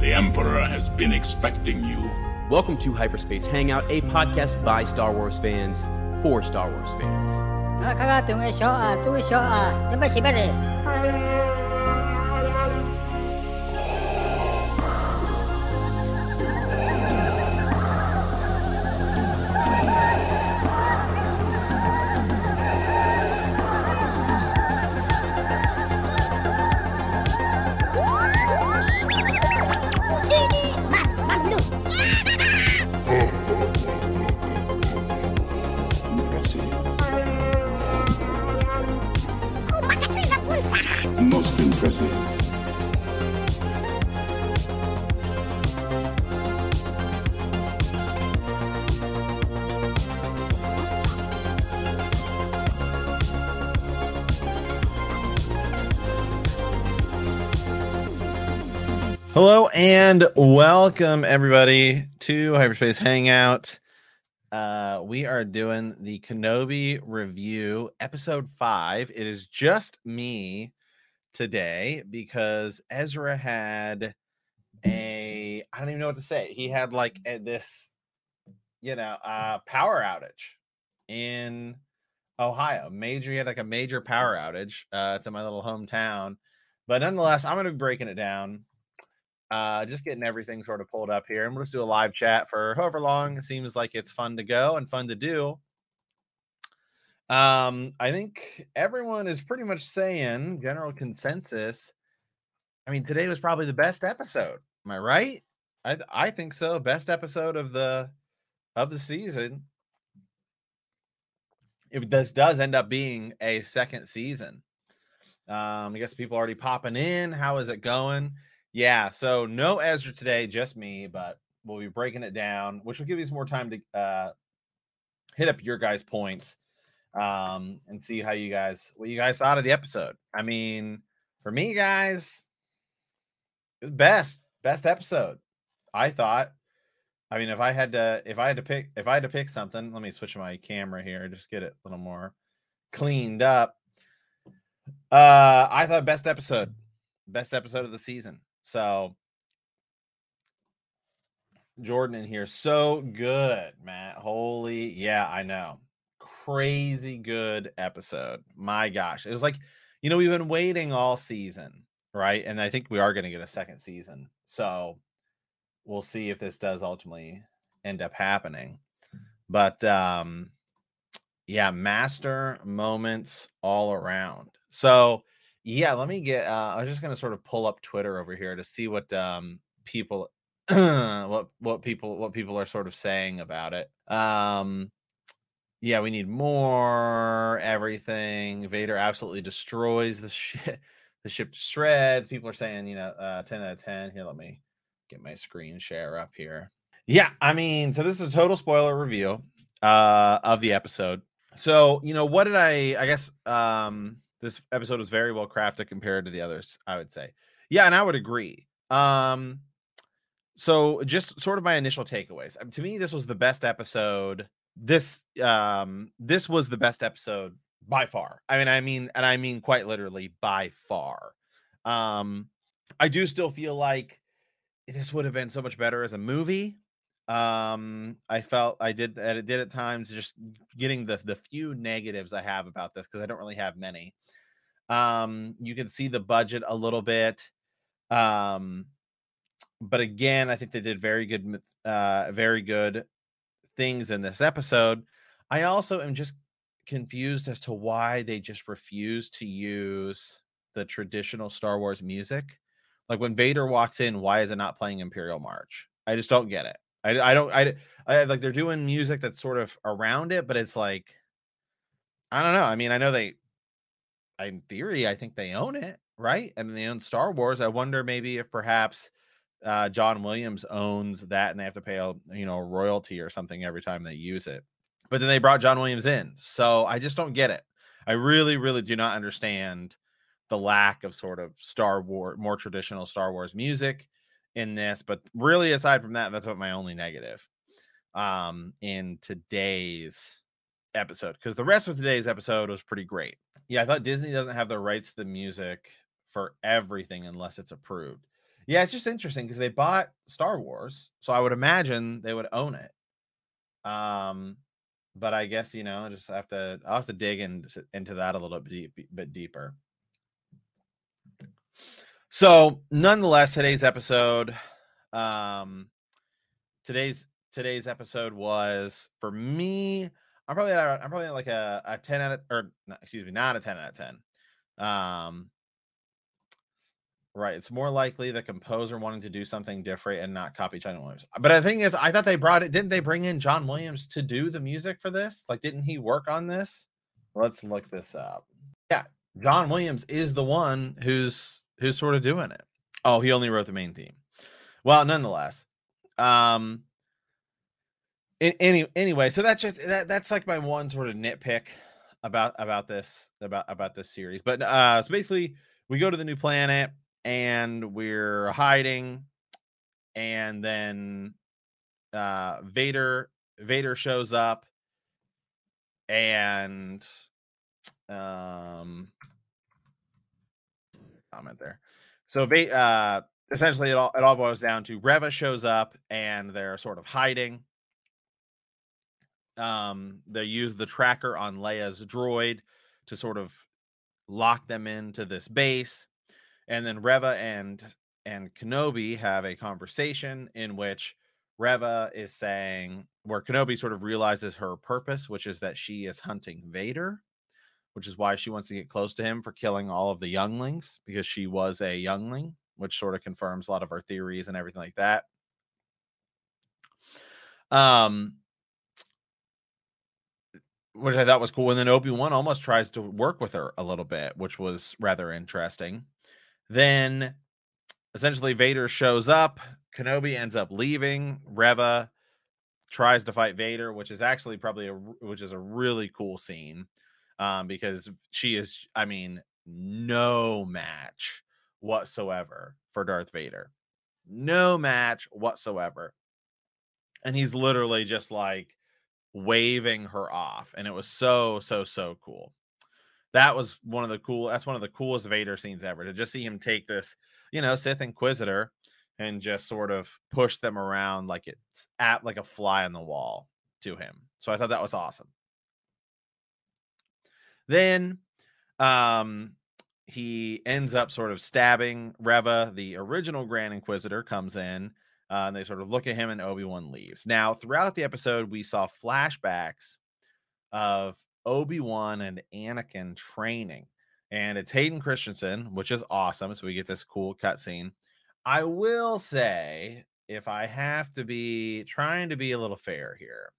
The Emperor has been expecting you. Welcome to Hyperspace Hangout, a podcast by Star Wars fans for Star Wars fans. And welcome everybody to Hyperspace Hangout. Uh, we are doing the Kenobi review, episode five. It is just me today because Ezra had a I don't even know what to say. He had like a, this, you know, uh, power outage in Ohio. Major, he had like a major power outage. Uh, it's in my little hometown, but nonetheless, I'm going to be breaking it down uh just getting everything sort of pulled up here and we'll just do a live chat for however long it seems like it's fun to go and fun to do. Um i think everyone is pretty much saying general consensus. I mean today was probably the best episode. Am i right? I i think so. Best episode of the of the season. If this does end up being a second season. Um i guess people already popping in. How is it going yeah, so no Ezra today, just me, but we'll be breaking it down, which will give you some more time to uh, hit up your guys' points um, and see how you guys what you guys thought of the episode. I mean, for me, guys, best best episode. I thought. I mean, if I had to, if I had to pick, if I had to pick something, let me switch my camera here, just get it a little more cleaned up. Uh, I thought best episode, best episode of the season. So Jordan in here, so good, Matt. Holy, yeah, I know. Crazy good episode. My gosh. It was like, you know, we've been waiting all season, right? And I think we are going to get a second season. So we'll see if this does ultimately end up happening. But um yeah, master moments all around. So yeah, let me get. Uh, I was just gonna sort of pull up Twitter over here to see what um, people, what what people what people are sort of saying about it. Um, yeah, we need more everything. Vader absolutely destroys the ship, the ship to shreds. People are saying, you know, uh, ten out of ten. Here, let me get my screen share up here. Yeah, I mean, so this is a total spoiler review uh, of the episode. So, you know, what did I? I guess um, this episode was very well crafted compared to the others i would say. Yeah and i would agree. Um so just sort of my initial takeaways um, to me this was the best episode this um this was the best episode by far. I mean i mean and i mean quite literally by far. Um i do still feel like this would have been so much better as a movie. Um i felt i did that it did at times just getting the the few negatives i have about this because i don't really have many um you can see the budget a little bit um but again, I think they did very good, uh, very good things in this episode. I also am just confused as to why they just refuse to use the traditional Star Wars music. Like when Vader walks in, why is it not playing Imperial March? I just don't get it. I, I don't I, I like they're doing music that's sort of around it, but it's like I don't know. I mean, I know they in theory, I think they own it, right? I mean, they own Star Wars. I wonder maybe if perhaps uh, John Williams owns that and they have to pay a you know royalty or something every time they use it. But then they brought John Williams in, so I just don't get it. I really, really do not understand the lack of sort of Star Wars, more traditional Star Wars music in this. But really, aside from that, that's what my only negative um in today's episode because the rest of today's episode was pretty great. Yeah, I thought Disney doesn't have the rights to the music for everything unless it's approved. Yeah, it's just interesting because they bought Star Wars, so I would imagine they would own it. Um, but I guess you know, just have to I'll have to dig into into that a little bit deep, bit deeper. So, nonetheless, today's episode, um, today's today's episode was for me. I'm probably at, I'm probably like a, a 10 out of or excuse me, not a 10 out of 10. Um, right. It's more likely the composer wanting to do something different and not copy John Williams. But the thing is, I thought they brought it. Didn't they bring in John Williams to do the music for this? Like, didn't he work on this? Let's look this up. Yeah, John Williams is the one who's who's sort of doing it. Oh, he only wrote the main theme. Well, nonetheless, um, any anyway, so that's just that that's like my one sort of nitpick about about this about about this series. But uh so basically we go to the new planet and we're hiding and then uh Vader Vader shows up and um comment there. So uh essentially it all it all boils down to Reva shows up and they're sort of hiding um, they use the tracker on Leia's droid to sort of lock them into this base. And then Reva and and Kenobi have a conversation in which Reva is saying where Kenobi sort of realizes her purpose, which is that she is hunting Vader, which is why she wants to get close to him for killing all of the younglings because she was a youngling, which sort of confirms a lot of our theories and everything like that. Um, which I thought was cool. And then Obi Wan almost tries to work with her a little bit, which was rather interesting. Then essentially Vader shows up. Kenobi ends up leaving. Reva tries to fight Vader, which is actually probably a which is a really cool scene um, because she is, I mean, no match whatsoever for Darth Vader. No match whatsoever. And he's literally just like waving her off and it was so so so cool. That was one of the cool that's one of the coolest vader scenes ever to just see him take this you know sith inquisitor and just sort of push them around like it's at like a fly on the wall to him so i thought that was awesome. Then um he ends up sort of stabbing reva the original grand inquisitor comes in uh, and they sort of look at him, and Obi Wan leaves. Now, throughout the episode, we saw flashbacks of Obi Wan and Anakin training, and it's Hayden Christensen, which is awesome. So we get this cool cutscene. I will say, if I have to be trying to be a little fair here,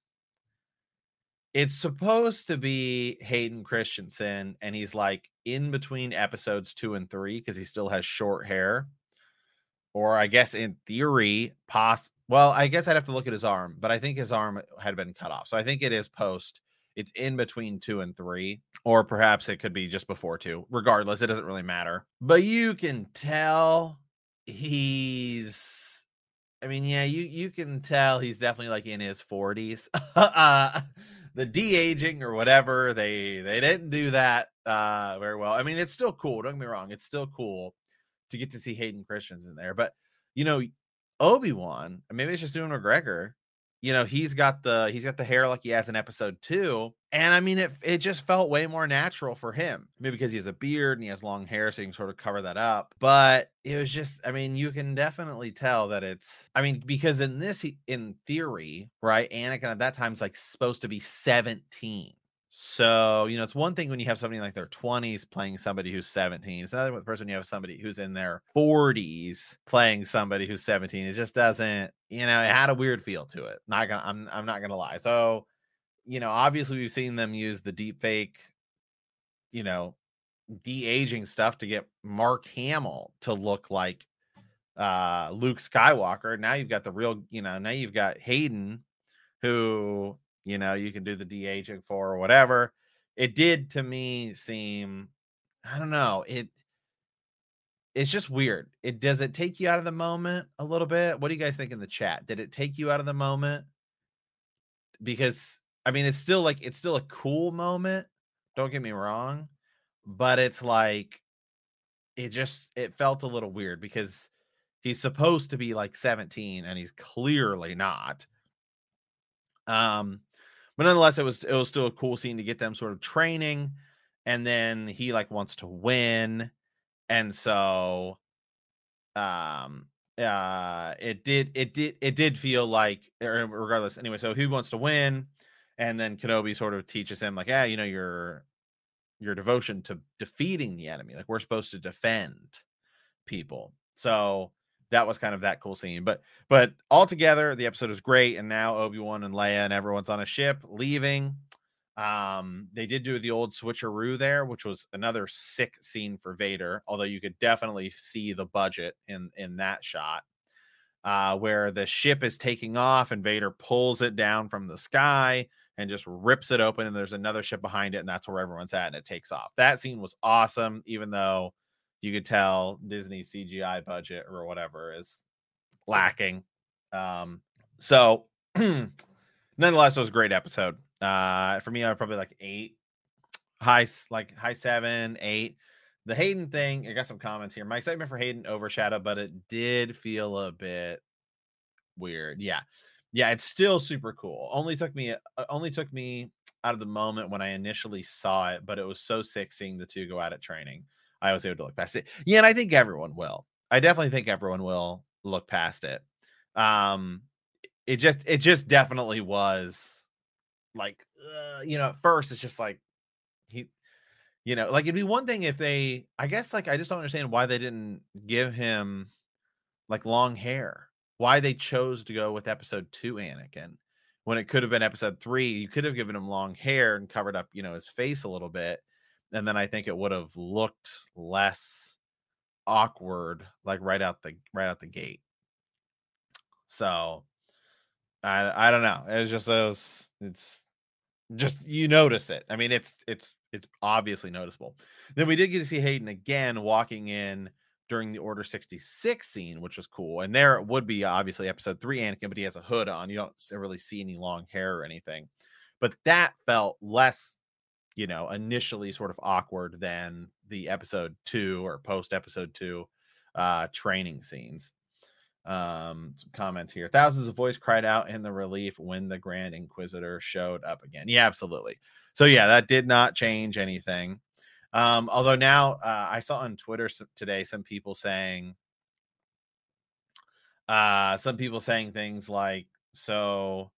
it's supposed to be Hayden Christensen, and he's like in between episodes two and three because he still has short hair or I guess in theory, poss. Well, I guess I'd have to look at his arm, but I think his arm had been cut off, so I think it is post. It's in between two and three, or perhaps it could be just before two. Regardless, it doesn't really matter. But you can tell he's. I mean, yeah, you you can tell he's definitely like in his forties. uh, the de aging or whatever they they didn't do that uh very well. I mean, it's still cool. Don't get me wrong, it's still cool to get to see Hayden in there. But you know, Obi Wan, maybe it's just Ewan McGregor. you know, he's got the he's got the hair like he has in episode two. And I mean, it it just felt way more natural for him. Maybe because he has a beard and he has long hair, so you can sort of cover that up. But it was just, I mean, you can definitely tell that it's, I mean, because in this, in theory, right, Anakin at that time is like supposed to be 17. So, you know, it's one thing when you have somebody like their 20s playing somebody who's 17. It's another person you have somebody who's in their 40s playing somebody who's 17. It just doesn't, you know, it had a weird feel to it. Not gonna I'm I'm not gonna lie. So, you know, obviously we've seen them use the deep fake, you know, de-aging stuff to get Mark Hamill to look like uh Luke Skywalker. Now you've got the real, you know, now you've got Hayden who, you know, you can do the de-aging for or whatever. It did to me seem I don't know, it it's just weird. It does it take you out of the moment a little bit? What do you guys think in the chat? Did it take you out of the moment? Because I mean, it's still like it's still a cool moment. Don't get me wrong, but it's like it just it felt a little weird because he's supposed to be like 17 and he's clearly not. Um, but nonetheless, it was it was still a cool scene to get them sort of training, and then he like wants to win, and so um uh it did it did it did feel like er, regardless anyway so he wants to win and then Kenobi sort of teaches him like, yeah, you know, your your devotion to defeating the enemy. Like we're supposed to defend people. So that was kind of that cool scene. But but altogether, the episode was great. And now Obi-Wan and Leia and everyone's on a ship leaving. Um, they did do the old switcheroo there, which was another sick scene for Vader, although you could definitely see the budget in in that shot. Uh, where the ship is taking off and Vader pulls it down from the sky and just rips it open and there's another ship behind it and that's where everyone's at and it takes off. That scene was awesome even though you could tell Disney CGI budget or whatever is lacking. Um so nonetheless it was a great episode. Uh for me I probably like 8 high like high 7, 8. The Hayden thing, I got some comments here. My excitement for Hayden overshadowed, but it did feel a bit weird. Yeah yeah, it's still super cool. Only took me uh, only took me out of the moment when I initially saw it, but it was so sick seeing the two go out at training. I was able to look past it. Yeah, and I think everyone will. I definitely think everyone will look past it. Um, it just it just definitely was like uh, you know at first it's just like he you know like it'd be one thing if they i guess like i just don't understand why they didn't give him like long hair why they chose to go with episode two Anakin when it could have been episode three. You could have given him long hair and covered up, you know, his face a little bit. And then I think it would have looked less awkward, like right out the right out the gate. So I I don't know. It's just those it's just you notice it. I mean, it's it's it's obviously noticeable. Then we did get to see Hayden again walking in during the Order 66 scene, which was cool. And there it would be obviously episode three Anakin, but he has a hood on. You don't really see any long hair or anything. But that felt less, you know, initially sort of awkward than the episode two or post episode two uh training scenes. Um, some comments here. Thousands of voice cried out in the relief when the Grand Inquisitor showed up again. Yeah, absolutely. So yeah, that did not change anything. Um, although now uh, I saw on Twitter today some people saying, uh, some people saying things like, so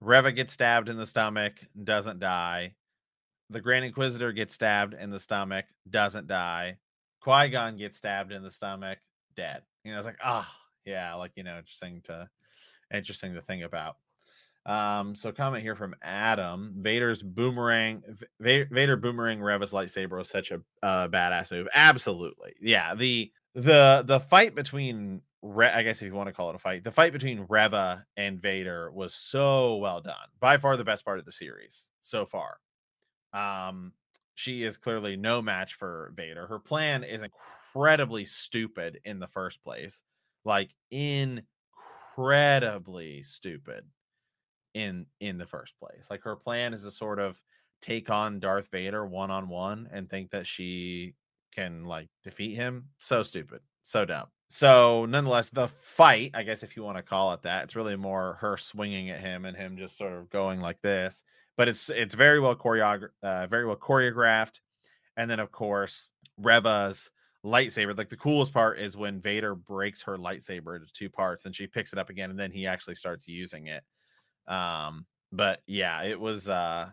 Reva gets stabbed in the stomach, doesn't die. The Grand Inquisitor gets stabbed in the stomach, doesn't die. Qui Gon gets stabbed in the stomach, dead. You know, it's like, ah, oh, yeah, like you know, interesting to interesting to think about. Um, so comment here from Adam. Vader's boomerang, v- Vader boomerang Reva's lightsaber was such a uh, badass move. Absolutely, yeah. The the the fight between Re- I guess if you want to call it a fight, the fight between Reva and Vader was so well done. By far the best part of the series so far. Um, she is clearly no match for Vader. Her plan is incredibly stupid in the first place, like incredibly stupid in in the first place. Like her plan is to sort of take on Darth Vader one on one and think that she can like defeat him. So stupid, so dumb. so nonetheless, the fight, I guess if you want to call it that, it's really more her swinging at him and him just sort of going like this. But it's it's very well choreographed, uh, very well choreographed. And then of course Reva's lightsaber. Like the coolest part is when Vader breaks her lightsaber into two parts, and she picks it up again, and then he actually starts using it. Um, but yeah, it was uh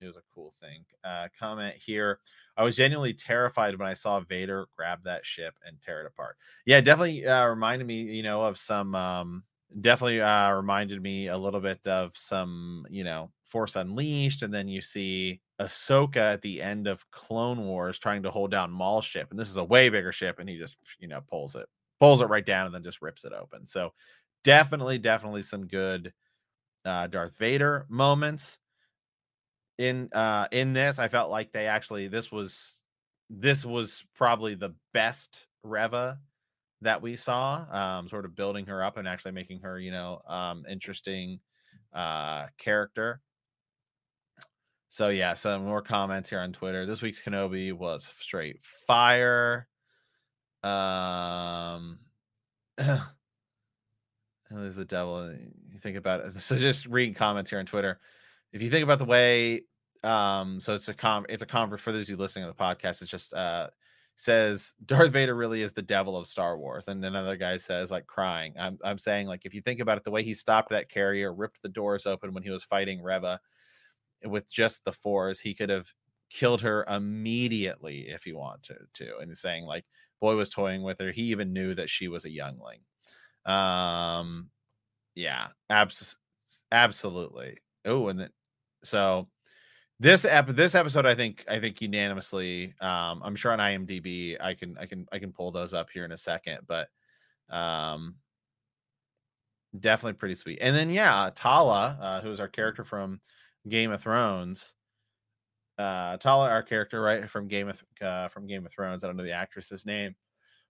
it was a cool thing. Uh, comment here. I was genuinely terrified when I saw Vader grab that ship and tear it apart. Yeah, definitely uh, reminded me, you know, of some. Um, definitely uh, reminded me a little bit of some, you know, Force Unleashed, and then you see Ahsoka at the end of Clone Wars trying to hold down Maul's ship, and this is a way bigger ship, and he just, you know, pulls it, pulls it right down, and then just rips it open. So, definitely, definitely some good uh, Darth Vader moments in uh in this i felt like they actually this was this was probably the best reva that we saw um sort of building her up and actually making her you know um interesting uh character so yeah some more comments here on twitter this week's kenobi was straight fire um Who's the devil? You think about it. So just reading comments here on Twitter if you think about the way um so it's a com it's a convert for those of you listening to the podcast it's just uh says Darth Vader really is the devil of Star Wars and another guy says like crying. I'm I'm saying like if you think about it the way he stopped that carrier ripped the doors open when he was fighting Reva with just the force he could have killed her immediately if he wanted to and he's saying like boy was toying with her he even knew that she was a youngling. Um yeah abs- absolutely. Oh and then so this ep this episode i think i think unanimously um i'm sure on imdb i can i can i can pull those up here in a second but um definitely pretty sweet. And then yeah tala uh, who is our character from game of thrones uh tala our character right from game of uh, from game of thrones i don't know the actress's name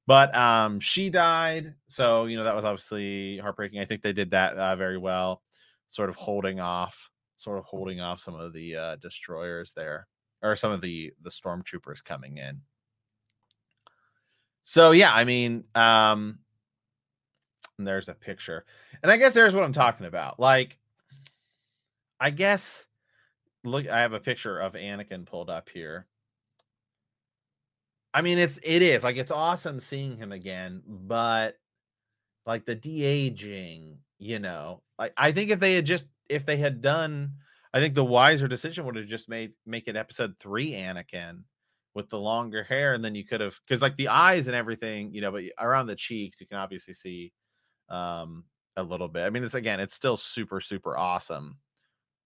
but um she died so you know that was obviously heartbreaking. I think they did that uh, very well sort of holding off sort of holding off some of the uh, destroyers there or some of the the stormtroopers coming in. So yeah i mean um there's a picture and i guess there's what i'm talking about like i guess look i have a picture of anakin pulled up here. I mean it's it is like it's awesome seeing him again but like the de-aging you know like i think if they had just if they had done, I think the wiser decision would have just made make it episode three Anakin with the longer hair, and then you could have because like the eyes and everything, you know, but around the cheeks you can obviously see um a little bit. I mean, it's again, it's still super super awesome,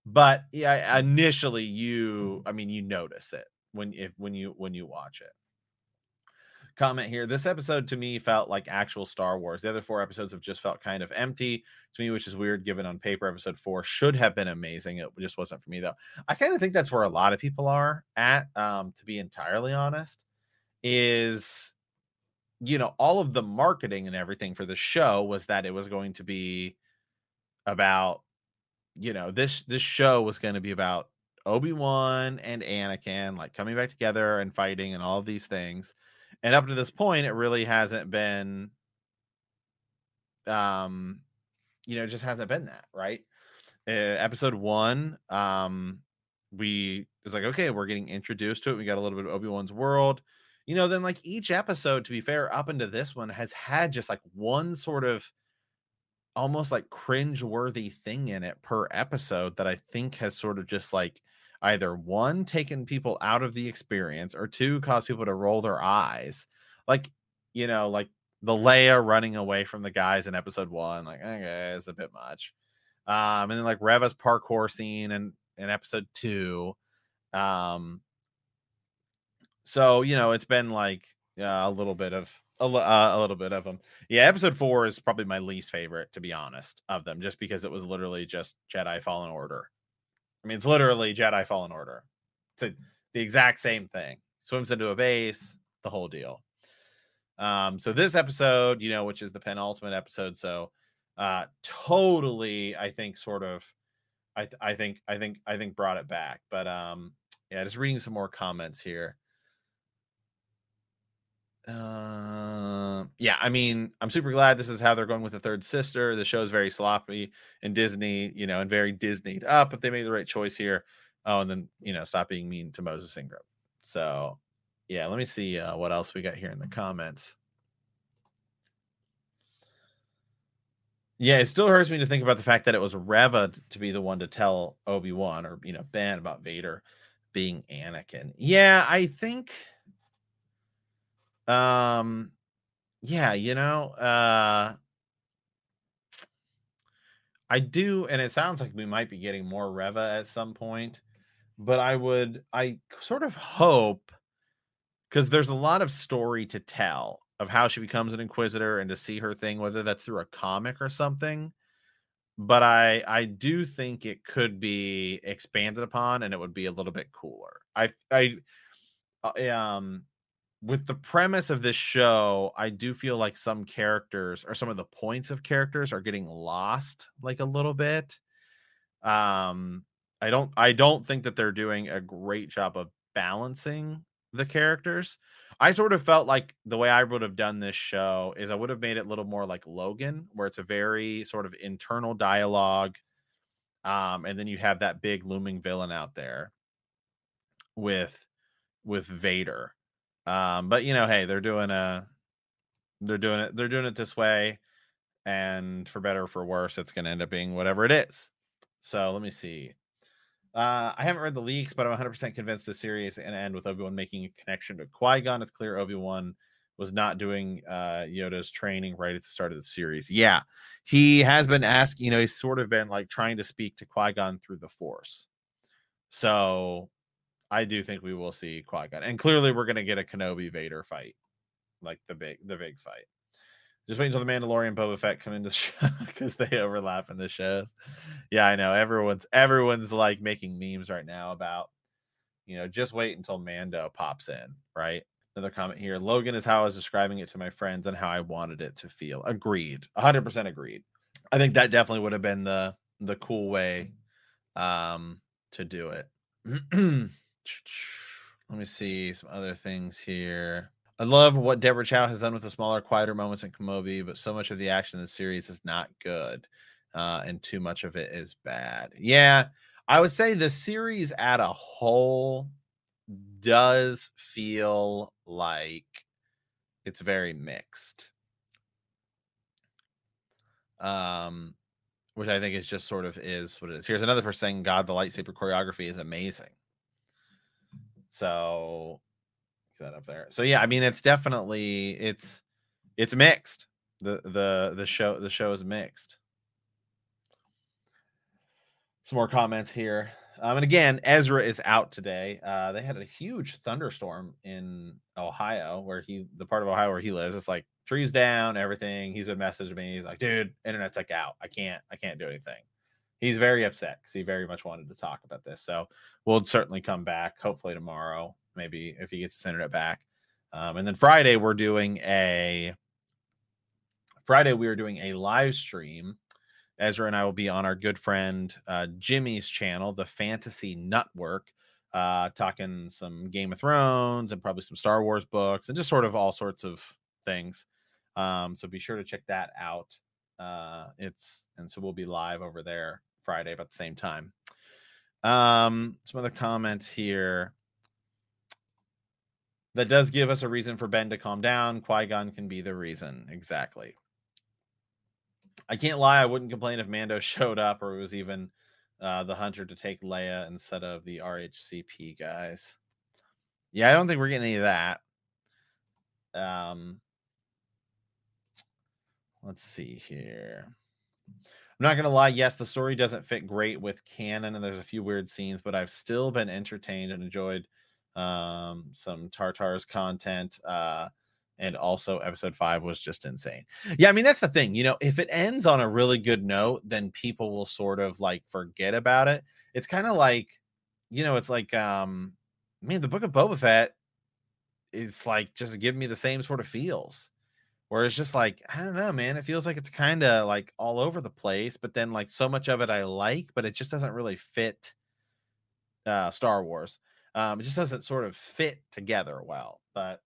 but yeah, initially you, I mean, you notice it when if when you when you watch it comment here. This episode to me felt like actual Star Wars. The other four episodes have just felt kind of empty to me, which is weird given on paper episode four should have been amazing. It just wasn't for me though. I kind of think that's where a lot of people are at, um, to be entirely honest, is you know, all of the marketing and everything for the show was that it was going to be about, you know, this this show was going to be about Obi-Wan and Anakin like coming back together and fighting and all of these things and up to this point it really hasn't been um you know just hasn't been that right? Uh, episode one um we it's like okay we're getting introduced to it we got a little bit of obi-wan's world. You know then like each episode to be fair up into this one has had just like one sort of almost like cringe worthy thing in it per episode that i think has sort of just like either one taken people out of the experience or two caused people to roll their eyes. Like you know like the leia running away from the guys in episode one like okay it's a bit much. Um and then like reva's parkour scene in in episode two um so you know it's been like uh, a little bit of a, uh, a little bit of them yeah episode four is probably my least favorite to be honest of them just because it was literally just jedi fallen order I mean, it's literally Jedi Fallen Order. It's a, the exact same thing. Swims into a base, the whole deal. Um, so this episode, you know, which is the penultimate episode, so uh totally, I think, sort of, I th- I think I think I think brought it back. But um, yeah, just reading some more comments here. Uh, yeah, I mean, I'm super glad this is how they're going with the third sister. The show is very sloppy and Disney, you know, and very Disneyed up, but they made the right choice here. Oh, and then you know, stop being mean to Moses Ingram. So, yeah, let me see uh, what else we got here in the comments. Yeah, it still hurts me to think about the fact that it was Reva to be the one to tell Obi Wan or you know Ben about Vader being Anakin. Yeah, I think um, yeah, you know, uh, I do, and it sounds like we might be getting more Reva at some point, but I would, I sort of hope because there's a lot of story to tell of how she becomes an inquisitor and to see her thing, whether that's through a comic or something. But I, I do think it could be expanded upon, and it would be a little bit cooler. I, I, uh, um, with the premise of this show, I do feel like some characters or some of the points of characters are getting lost like a little bit. Um I don't I don't think that they're doing a great job of balancing the characters. I sort of felt like the way I would have done this show is I would have made it a little more like Logan where it's a very sort of internal dialogue um and then you have that big looming villain out there with with Vader um, but you know, hey, they're doing a they're doing it they're doing it this way, and for better or for worse, it's gonna end up being whatever it is. So let me see. Uh, I haven't read the leaks, but I'm 100% convinced the series and end with Obi Wan making a connection to Qui Gon. It's clear Obi Wan was not doing uh, Yoda's training right at the start of the series. Yeah, he has been asking. You know, he's sort of been like trying to speak to Qui Gon through the Force. So I do think we will see Qui Gon, and clearly we're going to get a Kenobi Vader fight, like the big the big fight. Just wait until the Mandalorian Boba Fett come into the show because they overlap in the shows. Yeah, I know everyone's everyone's like making memes right now about, you know, just wait until Mando pops in, right? Another comment here. Logan is how I was describing it to my friends and how I wanted it to feel. Agreed. 100% agreed. I think that definitely would have been the the cool way um to do it. Let me see some other things here. I love what Deborah Chow has done with the smaller, quieter moments in Kenobi, but so much of the action in the series is not good, uh, and too much of it is bad. Yeah, I would say the series at a whole does feel like it's very mixed. Um, which I think is just sort of is what it is. Here's another person saying, God, the lightsaber choreography is amazing. So that up there. So yeah, I mean it's definitely it's it's mixed. The the the show the show is mixed. Some more comments here. Um, and again, Ezra is out today. Uh, they had a huge thunderstorm in Ohio, where he, the part of Ohio where he lives, it's like trees down, everything. He's been messaging me. He's like, dude, internet's like out. I can't, I can't do anything he's very upset because he very much wanted to talk about this. So we'll certainly come back, hopefully tomorrow, maybe if he gets his internet back. Um, and then Friday we're doing a Friday we are doing a live stream. Ezra and I will be on our good friend uh, Jimmy's channel, the Fantasy Network, uh, talking some Game of Thrones and probably some Star Wars books and just sort of all sorts of things. Um, so be sure to check that out. Uh, it's and so we'll be live over there Friday about the same time. Um, some other comments here. That does give us a reason for Ben to calm down. Qui Gon can be the reason. Exactly. I can't lie. I wouldn't complain if Mando showed up or it was even uh, the hunter to take Leia instead of the RHCP guys. Yeah, I don't think we're getting any of that. Um, let's see here. I'm not gonna lie. Yes, the story doesn't fit great with canon, and there's a few weird scenes, but I've still been entertained and enjoyed um, some Tartar's content. Uh, and also, episode five was just insane. Yeah, I mean that's the thing. You know, if it ends on a really good note, then people will sort of like forget about it. It's kind of like, you know, it's like, um, man, the Book of Boba Fett is like just giving me the same sort of feels where it's just like I don't know, man. It feels like it's kind of like all over the place, but then like so much of it I like, but it just doesn't really fit uh Star Wars. Um, it just doesn't sort of fit together well. But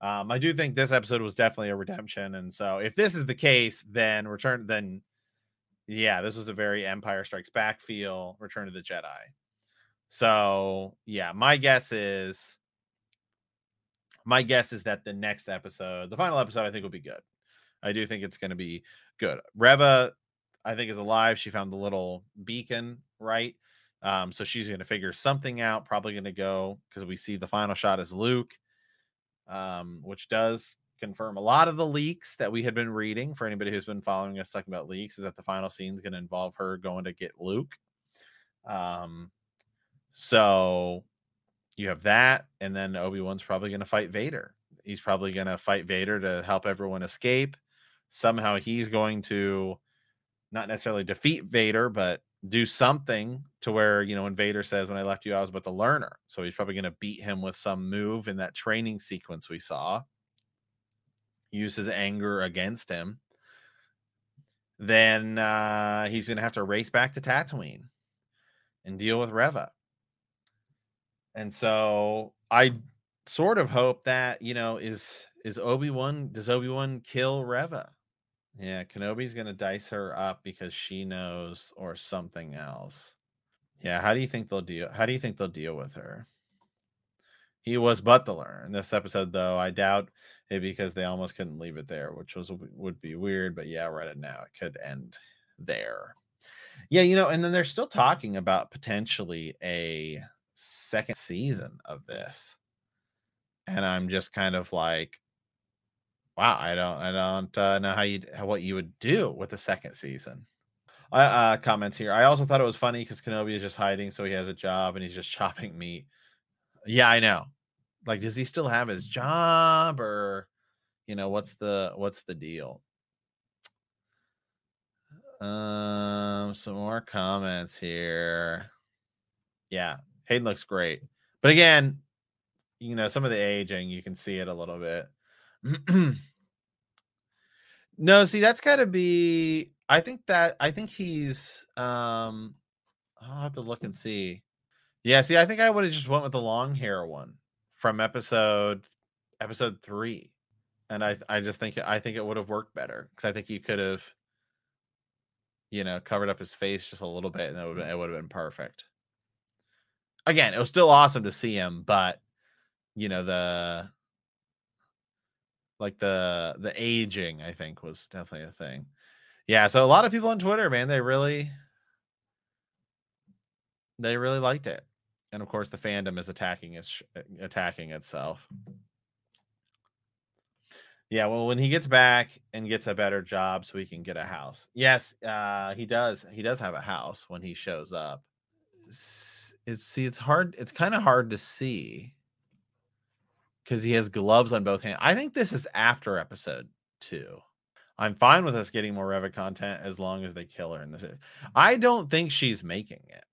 Um, I do think this episode was definitely a redemption, and so if this is the case, then return then yeah, this was a very Empire Strikes Back feel, Return of the Jedi. So yeah, my guess is my guess is that the next episode, the final episode, I think will be good. I do think it's going to be good. Reva, I think is alive. She found the little beacon, right? Um, so she's going to figure something out. Probably going to go because we see the final shot is Luke, um, which does confirm a lot of the leaks that we had been reading. For anybody who's been following us talking about leaks, is that the final scene is going to involve her going to get Luke. Um, so you have that, and then Obi Wan's probably going to fight Vader. He's probably going to fight Vader to help everyone escape. Somehow he's going to not necessarily defeat Vader, but do something to where you know when Vader says, "When I left you, I was but the learner." So he's probably going to beat him with some move in that training sequence we saw. Use his anger against him. Then uh, he's going to have to race back to Tatooine and deal with Reva. And so I sort of hope that you know is is Obi Wan does Obi Wan kill Reva? Yeah, Kenobi's gonna dice her up because she knows or something else. Yeah, how do you think they'll deal? How do you think they'll deal with her? He was but the learner in this episode, though. I doubt it because they almost couldn't leave it there, which was would be weird. But yeah, right now it could end there. Yeah, you know, and then they're still talking about potentially a second season of this, and I'm just kind of like, wow, I don't, I don't uh, know how you what you would do with the second season. Uh, comments here. I also thought it was funny because Kenobi is just hiding, so he has a job and he's just chopping meat. Yeah, I know. Like, does he still have his job, or you know, what's the what's the deal? Um, some more comments here. Yeah, Hayden looks great, but again, you know, some of the aging, you can see it a little bit. no, see, that's got to be. I think that I think he's. Um, I'll have to look and see. Yeah, see, I think I would have just went with the long hair one from episode episode three, and I I just think I think it would have worked better because I think you could have, you know, covered up his face just a little bit, and it would it would have been perfect. Again, it was still awesome to see him, but you know the like the the aging i think was definitely a thing. Yeah so a lot of people on twitter man they really they really liked it and of course the fandom is attacking its uh, attacking itself. Yeah well when he gets back and gets a better job so he can get a house yes uh he does he does have a house when he shows up it's see it's hard it's kind of hard to see because he has gloves on both hands. I think this is after episode two. I'm fine with us getting more Reva content as long as they kill her in this. I don't think she's making it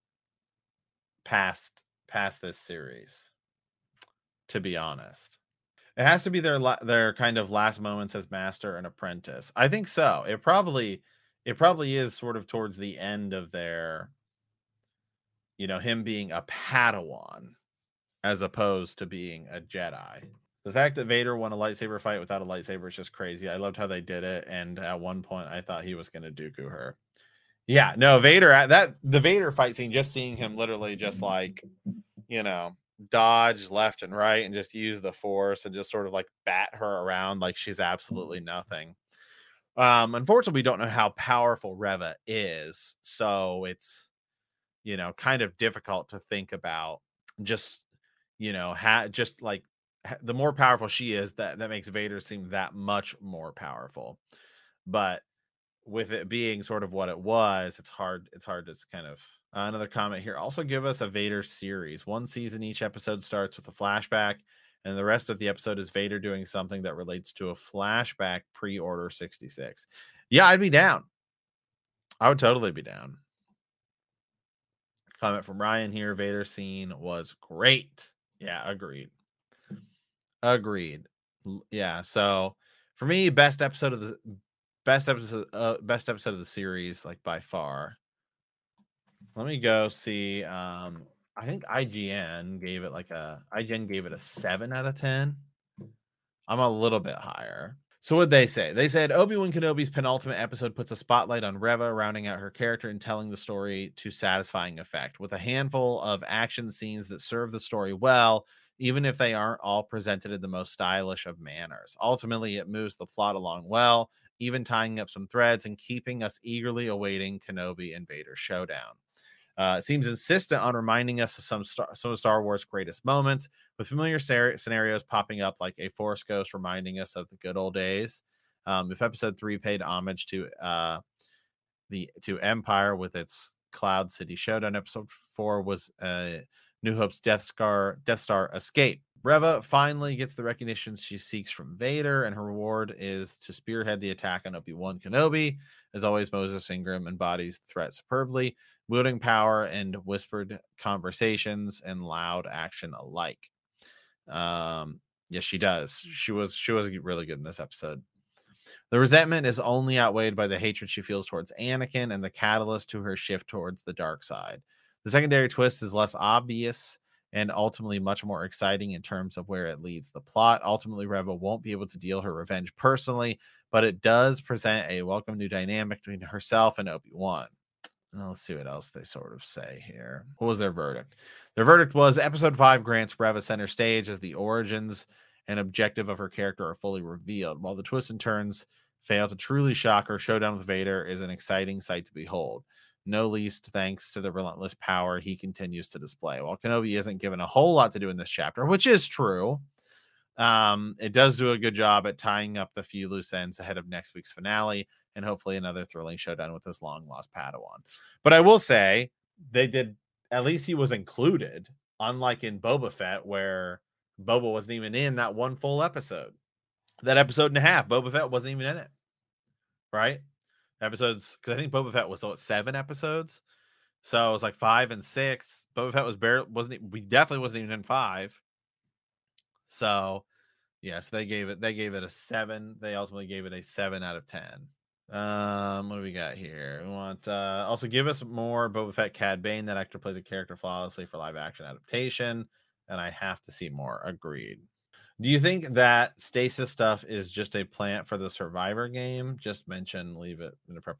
past past this series. To be honest, it has to be their their kind of last moments as master and apprentice. I think so. It probably it probably is sort of towards the end of their, you know, him being a Padawan as opposed to being a Jedi. The fact that Vader won a lightsaber fight without a lightsaber is just crazy. I loved how they did it, and at one point I thought he was going to Dooku her. Yeah, no, Vader that the Vader fight scene, just seeing him literally just like, you know, dodge left and right and just use the force and just sort of like bat her around like she's absolutely nothing. Um, unfortunately, we don't know how powerful Reva is, so it's you know kind of difficult to think about just you know, ha- just like the more powerful she is, that that makes Vader seem that much more powerful. But with it being sort of what it was, it's hard. It's hard to kind of uh, another comment here. Also, give us a Vader series. One season, each episode starts with a flashback, and the rest of the episode is Vader doing something that relates to a flashback pre-order 66. Yeah, I'd be down. I would totally be down. Comment from Ryan here. Vader scene was great. Yeah, agreed. Agreed. Yeah. So for me, best episode of the best episode, uh, best episode of the series, like by far. Let me go see. Um, I think IGN gave it like a IGN gave it a seven out of ten. I'm a little bit higher. So what they say? They said Obi-Wan Kenobi's penultimate episode puts a spotlight on Reva, rounding out her character and telling the story to satisfying effect. With a handful of action scenes that serve the story well, even if they aren't all presented in the most stylish of manners. Ultimately, it moves the plot along well, even tying up some threads and keeping us eagerly awaiting Kenobi and Vader showdown. Uh, seems insistent on reminding us of some star- some of Star Wars' greatest moments, with familiar ser- scenarios popping up like a Force Ghost reminding us of the good old days. Um, if Episode Three paid homage to uh, the to Empire with its Cloud City showdown, Episode Four was uh, New Hope's Death Star Death Star escape. Reva finally gets the recognition she seeks from Vader, and her reward is to spearhead the attack on Obi Wan Kenobi. As always, Moses Ingram embodies the threat superbly, wielding power and whispered conversations and loud action alike. Um, yes, she does. She was she was really good in this episode. The resentment is only outweighed by the hatred she feels towards Anakin and the catalyst to her shift towards the dark side. The secondary twist is less obvious and ultimately much more exciting in terms of where it leads the plot. Ultimately, Reva won't be able to deal her revenge personally, but it does present a welcome new dynamic between herself and Obi Wan. Let's see what else they sort of say here. What was their verdict? Their verdict was episode five grants Reva center stage as the origins and objective of her character are fully revealed. While the twists and turns fail to truly shock her, Showdown with Vader is an exciting sight to behold no least thanks to the relentless power he continues to display. While Kenobi isn't given a whole lot to do in this chapter, which is true, um, it does do a good job at tying up the few loose ends ahead of next week's finale and hopefully another thrilling showdown with this long lost Padawan. But I will say they did at least he was included, unlike in Boba Fett, where Boba wasn't even in that one full episode. That episode and a half, Boba Fett wasn't even in it. Right? Episodes because I think Boba Fett was what seven episodes, so it was like five and six. Boba Fett was barely wasn't we definitely wasn't even in five. So yes, they gave it they gave it a seven. They ultimately gave it a seven out of ten. Um, what do we got here? We want uh also give us more Boba Fett Cad Bane. That actor played the character flawlessly for live action adaptation, and I have to see more. Agreed. Do you think that stasis stuff is just a plant for the survivor game? Just mention, leave it in the prep.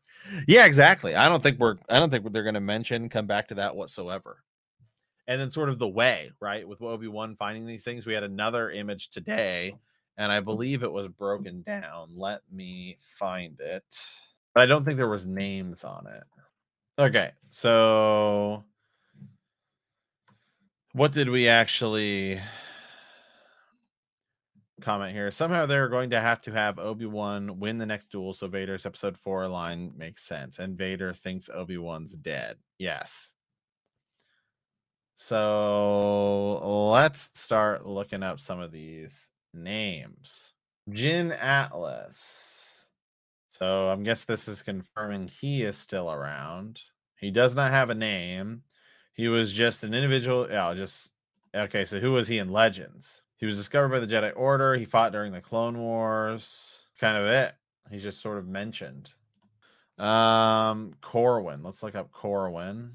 Yeah, exactly. I don't think we're I don't think they're gonna mention come back to that whatsoever. And then sort of the way, right? With Obi-Wan finding these things. We had another image today, and I mm. believe it was broken down. Let me find it. But I don't think there was names on it. Okay, so what did we actually comment here. Somehow they're going to have to have Obi Wan win the next duel, so Vader's episode four line makes sense. And Vader thinks Obi Wan's dead. Yes. So let's start looking up some of these names. Jin Atlas. So I'm guess this is confirming he is still around. He does not have a name. He was just an individual. Yeah, just okay. So who was he in Legends? He was discovered by the Jedi Order. He fought during the Clone Wars. Kind of it. He's just sort of mentioned. Um, Corwin. Let's look up Corwin.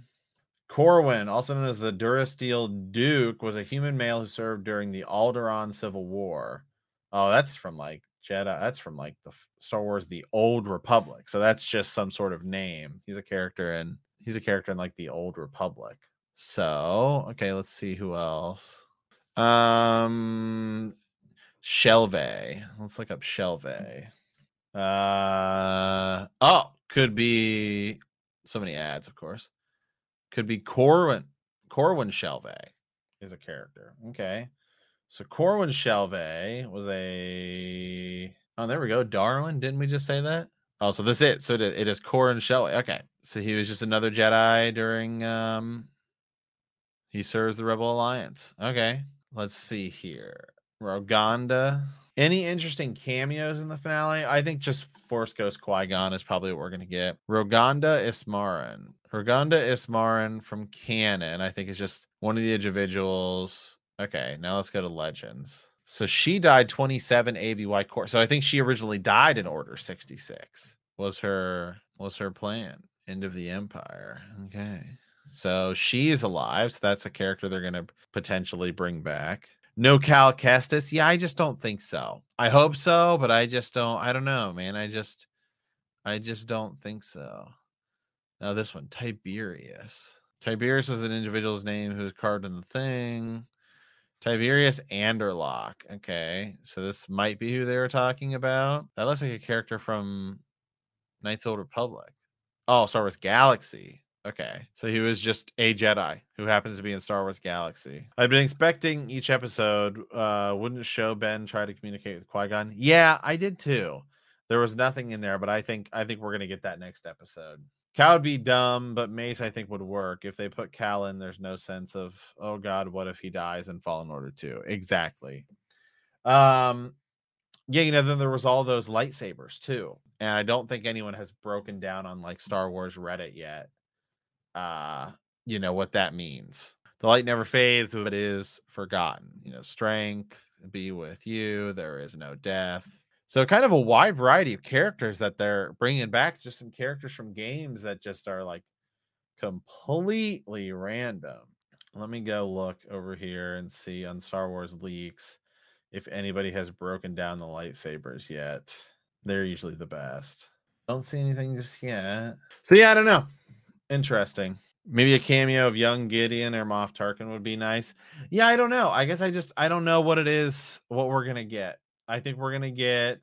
Corwin, also known as the Durasteel Duke, was a human male who served during the Alderaan Civil War. Oh, that's from like Jedi. That's from like the Star Wars: The Old Republic. So that's just some sort of name. He's a character in. He's a character in like the Old Republic. So okay, let's see who else. Um, Shelve. Let's look up Shelve. Uh oh, could be so many ads, of course. Could be Corwin. Corwin Shelve is a character. Okay. So Corwin Shelve was a oh there we go. Darwin. Didn't we just say that? Oh, so this it. So it, it is Corwin Shelve. Okay. So he was just another Jedi during um he serves the Rebel Alliance. Okay. Let's see here. Roganda. Any interesting cameos in the finale? I think just Force Ghost Qui Gon is probably what we're gonna get. Roganda Ismaren. Roganda Ismaren from canon. I think is just one of the individuals. Okay, now let's go to Legends. So she died 27 ABY core. So I think she originally died in Order 66. Was her was her plan? End of the Empire. Okay. So she's alive. So that's a character they're going to potentially bring back. No Cal Kestis. Yeah, I just don't think so. I hope so, but I just don't. I don't know, man. I just, I just don't think so. Now this one, Tiberius. Tiberius was an individual's name who was carved in the thing. Tiberius Anderlock. Okay, so this might be who they were talking about. That looks like a character from Knights of the Old Republic. Oh, Star Wars Galaxy. Okay, so he was just a Jedi who happens to be in Star Wars Galaxy. I've been expecting each episode uh wouldn't show Ben try to communicate with Qui Gon. Yeah, I did too. There was nothing in there, but I think I think we're gonna get that next episode. Cal would be dumb, but Mace I think would work. If they put Cal in, there's no sense of oh god, what if he dies in Fallen Order 2? Exactly. Um yeah, you know, then there was all those lightsabers too. And I don't think anyone has broken down on like Star Wars Reddit yet. Uh, you know what that means. The light never fades, but is forgotten. You know, strength be with you. There is no death. So kind of a wide variety of characters that they're bringing back. Just some characters from games that just are like completely random. Let me go look over here and see on Star Wars leaks if anybody has broken down the lightsabers yet. They're usually the best. Don't see anything just yet. So yeah, I don't know. Interesting. Maybe a cameo of young Gideon or Moff Tarkin would be nice. Yeah, I don't know. I guess I just I don't know what it is, what we're gonna get. I think we're gonna get.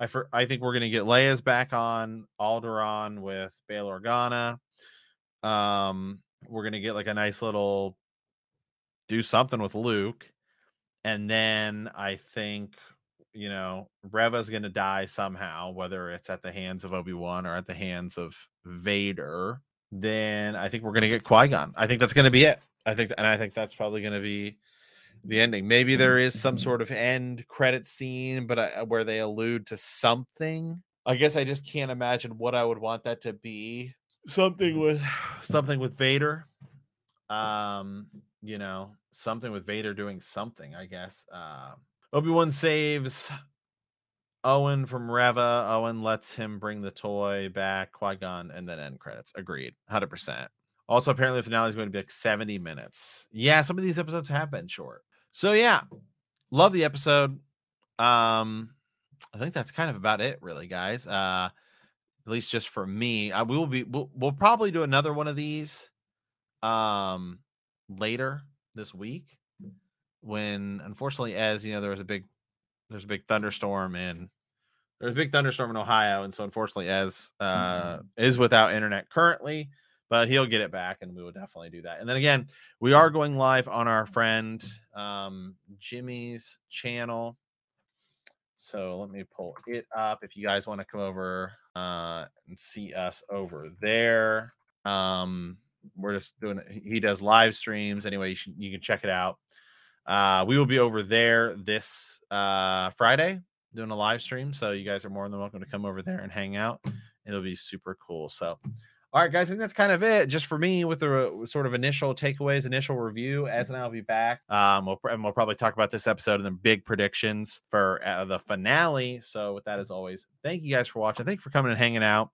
I for, I think we're gonna get Leia's back on Alderaan with Bail Organa. Um, we're gonna get like a nice little do something with Luke, and then I think you know Reva's gonna die somehow, whether it's at the hands of Obi Wan or at the hands of Vader. Then I think we're gonna get Qui Gon. I think that's gonna be it. I think, and I think that's probably gonna be the ending. Maybe there is some sort of end credit scene, but I, where they allude to something. I guess I just can't imagine what I would want that to be. Something with something with Vader. Um, you know, something with Vader doing something, I guess. Uh, Obi-Wan saves Owen from Reva. Owen lets him bring the toy back, Qui-Gon, and then end credits. Agreed. 100%. Also, apparently the finale is going to be like 70 minutes. Yeah, some of these episodes have been short. So yeah, love the episode. Um, I think that's kind of about it, really, guys. Uh, at least just for me. I we will be we'll, we'll probably do another one of these um later this week when unfortunately as you know there was a big there's a big thunderstorm and there's a big thunderstorm in Ohio and so unfortunately as uh is without internet currently but he'll get it back and we will definitely do that. And then again we are going live on our friend um Jimmy's channel. So let me pull it up if you guys want to come over uh and see us over there. Um we're just doing it he does live streams. Anyway you, should, you can check it out uh, we will be over there this uh, Friday doing a live stream. So you guys are more than welcome to come over there and hang out. It'll be super cool. So, all right, guys, think that's kind of it just for me with the sort of initial takeaways, initial review. As and I'll be back. Um, we'll, and we'll probably talk about this episode and then big predictions for uh, the finale. So, with that, as always, thank you guys for watching. Thank you for coming and hanging out.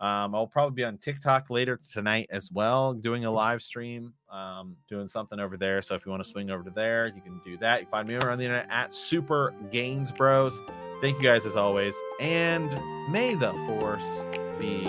Um, I'll probably be on TikTok later tonight as well, doing a live stream, um, doing something over there. So if you want to swing over to there, you can do that. You find me over on the internet at Super Gains Bros. Thank you guys as always, and may the force be